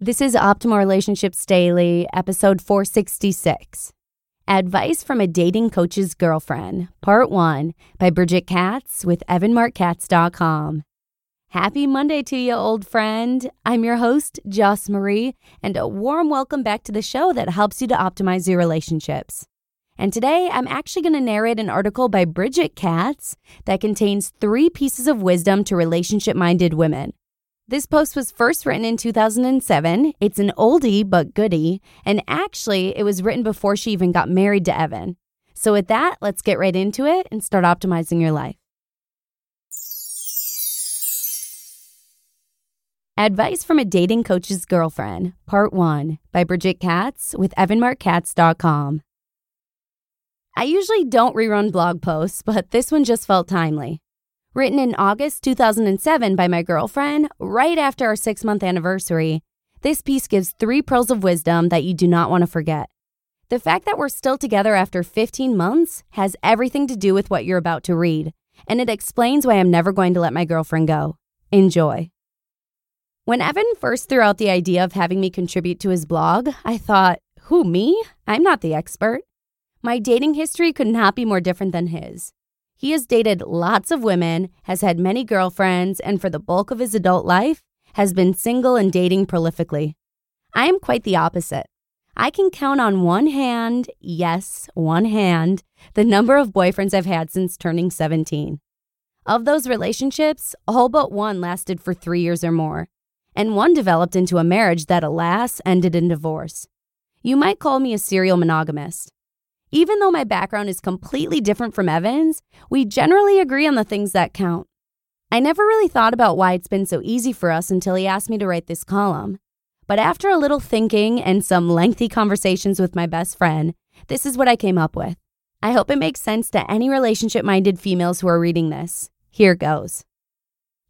This is Optimal Relationships Daily, episode 466. Advice from a Dating Coach's Girlfriend, Part 1 by Bridget Katz with evanmarckatz.com. Happy Monday to you, old friend. I'm your host, Joss Marie, and a warm welcome back to the show that helps you to optimize your relationships. And today, I'm actually going to narrate an article by Bridget Katz that contains three pieces of wisdom to relationship minded women. This post was first written in 2007. It's an oldie but goodie, and actually, it was written before she even got married to Evan. So, with that, let's get right into it and start optimizing your life. Advice from a Dating Coach's Girlfriend, Part 1 by Bridget Katz with evanmarckatz.com. I usually don't rerun blog posts, but this one just felt timely. Written in August 2007 by my girlfriend, right after our six month anniversary, this piece gives three pearls of wisdom that you do not want to forget. The fact that we're still together after 15 months has everything to do with what you're about to read, and it explains why I'm never going to let my girlfriend go. Enjoy. When Evan first threw out the idea of having me contribute to his blog, I thought, who, me? I'm not the expert. My dating history could not be more different than his. He has dated lots of women, has had many girlfriends, and for the bulk of his adult life, has been single and dating prolifically. I am quite the opposite. I can count on one hand, yes, one hand, the number of boyfriends I've had since turning 17. Of those relationships, all but one lasted for three years or more, and one developed into a marriage that, alas, ended in divorce. You might call me a serial monogamist. Even though my background is completely different from Evan's, we generally agree on the things that count. I never really thought about why it's been so easy for us until he asked me to write this column. But after a little thinking and some lengthy conversations with my best friend, this is what I came up with. I hope it makes sense to any relationship minded females who are reading this. Here goes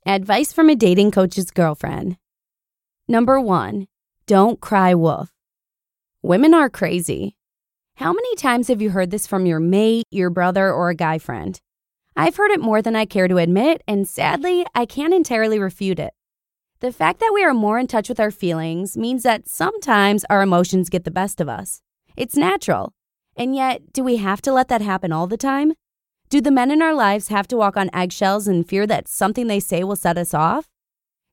Advice from a dating coach's girlfriend. Number one, don't cry wolf. Women are crazy. How many times have you heard this from your mate, your brother, or a guy friend? I've heard it more than I care to admit, and sadly, I can't entirely refute it. The fact that we are more in touch with our feelings means that sometimes our emotions get the best of us. It's natural. And yet, do we have to let that happen all the time? Do the men in our lives have to walk on eggshells and fear that something they say will set us off?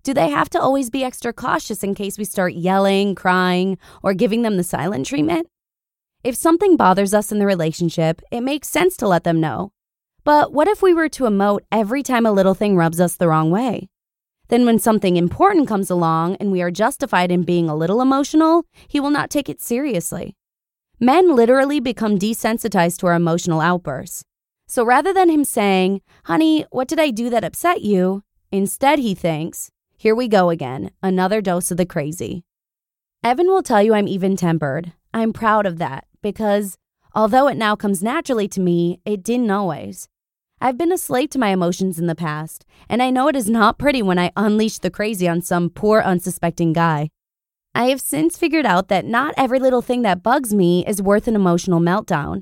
Do they have to always be extra cautious in case we start yelling, crying, or giving them the silent treatment? If something bothers us in the relationship, it makes sense to let them know. But what if we were to emote every time a little thing rubs us the wrong way? Then, when something important comes along and we are justified in being a little emotional, he will not take it seriously. Men literally become desensitized to our emotional outbursts. So rather than him saying, Honey, what did I do that upset you? Instead, he thinks, Here we go again, another dose of the crazy. Evan will tell you I'm even tempered. I'm proud of that because although it now comes naturally to me, it didn't always. I've been a slave to my emotions in the past, and I know it is not pretty when I unleash the crazy on some poor, unsuspecting guy. I have since figured out that not every little thing that bugs me is worth an emotional meltdown.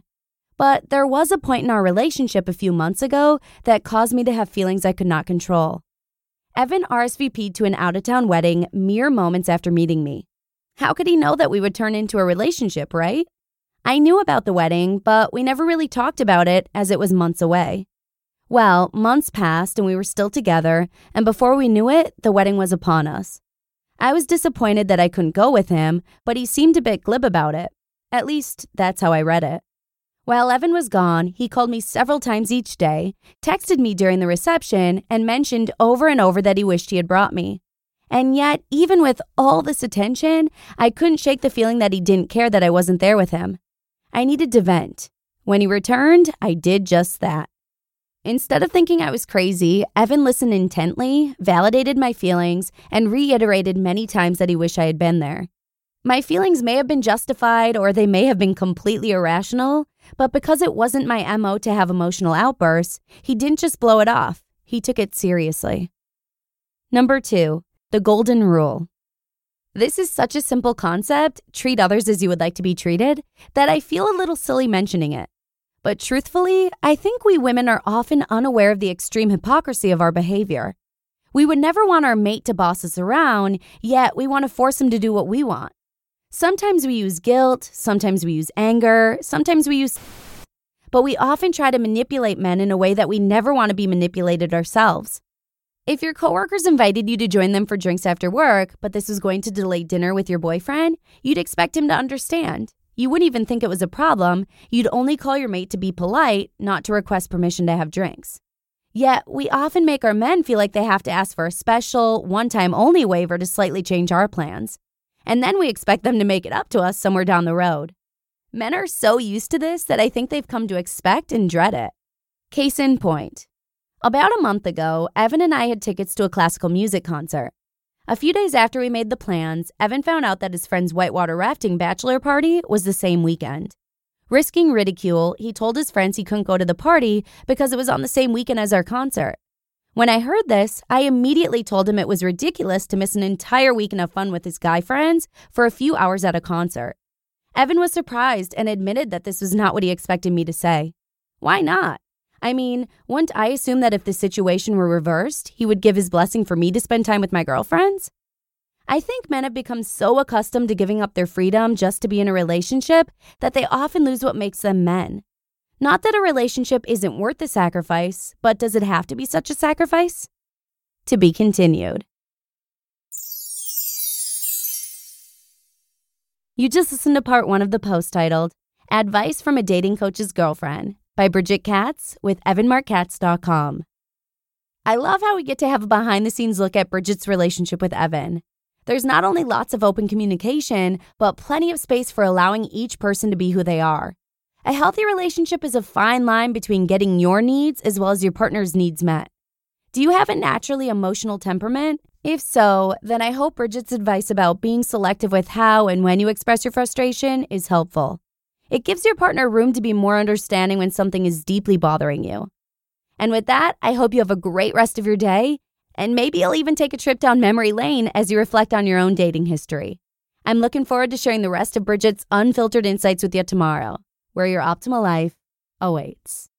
But there was a point in our relationship a few months ago that caused me to have feelings I could not control. Evan RSVP'd to an out of town wedding mere moments after meeting me. How could he know that we would turn into a relationship, right? I knew about the wedding, but we never really talked about it as it was months away. Well, months passed and we were still together, and before we knew it, the wedding was upon us. I was disappointed that I couldn't go with him, but he seemed a bit glib about it. At least, that's how I read it. While Evan was gone, he called me several times each day, texted me during the reception, and mentioned over and over that he wished he had brought me. And yet, even with all this attention, I couldn't shake the feeling that he didn't care that I wasn't there with him. I needed to vent. When he returned, I did just that. Instead of thinking I was crazy, Evan listened intently, validated my feelings, and reiterated many times that he wished I had been there. My feelings may have been justified or they may have been completely irrational, but because it wasn't my MO to have emotional outbursts, he didn't just blow it off, he took it seriously. Number two, the golden rule. This is such a simple concept, treat others as you would like to be treated, that I feel a little silly mentioning it. But truthfully, I think we women are often unaware of the extreme hypocrisy of our behavior. We would never want our mate to boss us around, yet we want to force him to do what we want. Sometimes we use guilt, sometimes we use anger, sometimes we use. But we often try to manipulate men in a way that we never want to be manipulated ourselves. If your coworkers invited you to join them for drinks after work, but this was going to delay dinner with your boyfriend, you'd expect him to understand. You wouldn't even think it was a problem. You'd only call your mate to be polite, not to request permission to have drinks. Yet, we often make our men feel like they have to ask for a special, one time only waiver to slightly change our plans. And then we expect them to make it up to us somewhere down the road. Men are so used to this that I think they've come to expect and dread it. Case in point about a month ago, Evan and I had tickets to a classical music concert. A few days after we made the plans, Evan found out that his friend's whitewater rafting bachelor party was the same weekend. Risking ridicule, he told his friends he couldn't go to the party because it was on the same weekend as our concert. When I heard this, I immediately told him it was ridiculous to miss an entire weekend of fun with his guy friends for a few hours at a concert. Evan was surprised and admitted that this was not what he expected me to say. Why not? I mean, wouldn't I assume that if the situation were reversed, he would give his blessing for me to spend time with my girlfriends? I think men have become so accustomed to giving up their freedom just to be in a relationship that they often lose what makes them men. Not that a relationship isn't worth the sacrifice, but does it have to be such a sacrifice? To be continued. You just listened to part one of the post titled Advice from a Dating Coach's Girlfriend by Bridget Katz with evanmarckatz.com. I love how we get to have a behind the scenes look at Bridget's relationship with Evan. There's not only lots of open communication, but plenty of space for allowing each person to be who they are. A healthy relationship is a fine line between getting your needs as well as your partner's needs met. Do you have a naturally emotional temperament? If so, then I hope Bridget's advice about being selective with how and when you express your frustration is helpful. It gives your partner room to be more understanding when something is deeply bothering you. And with that, I hope you have a great rest of your day, and maybe you'll even take a trip down memory lane as you reflect on your own dating history. I'm looking forward to sharing the rest of Bridget's unfiltered insights with you tomorrow, where your optimal life awaits.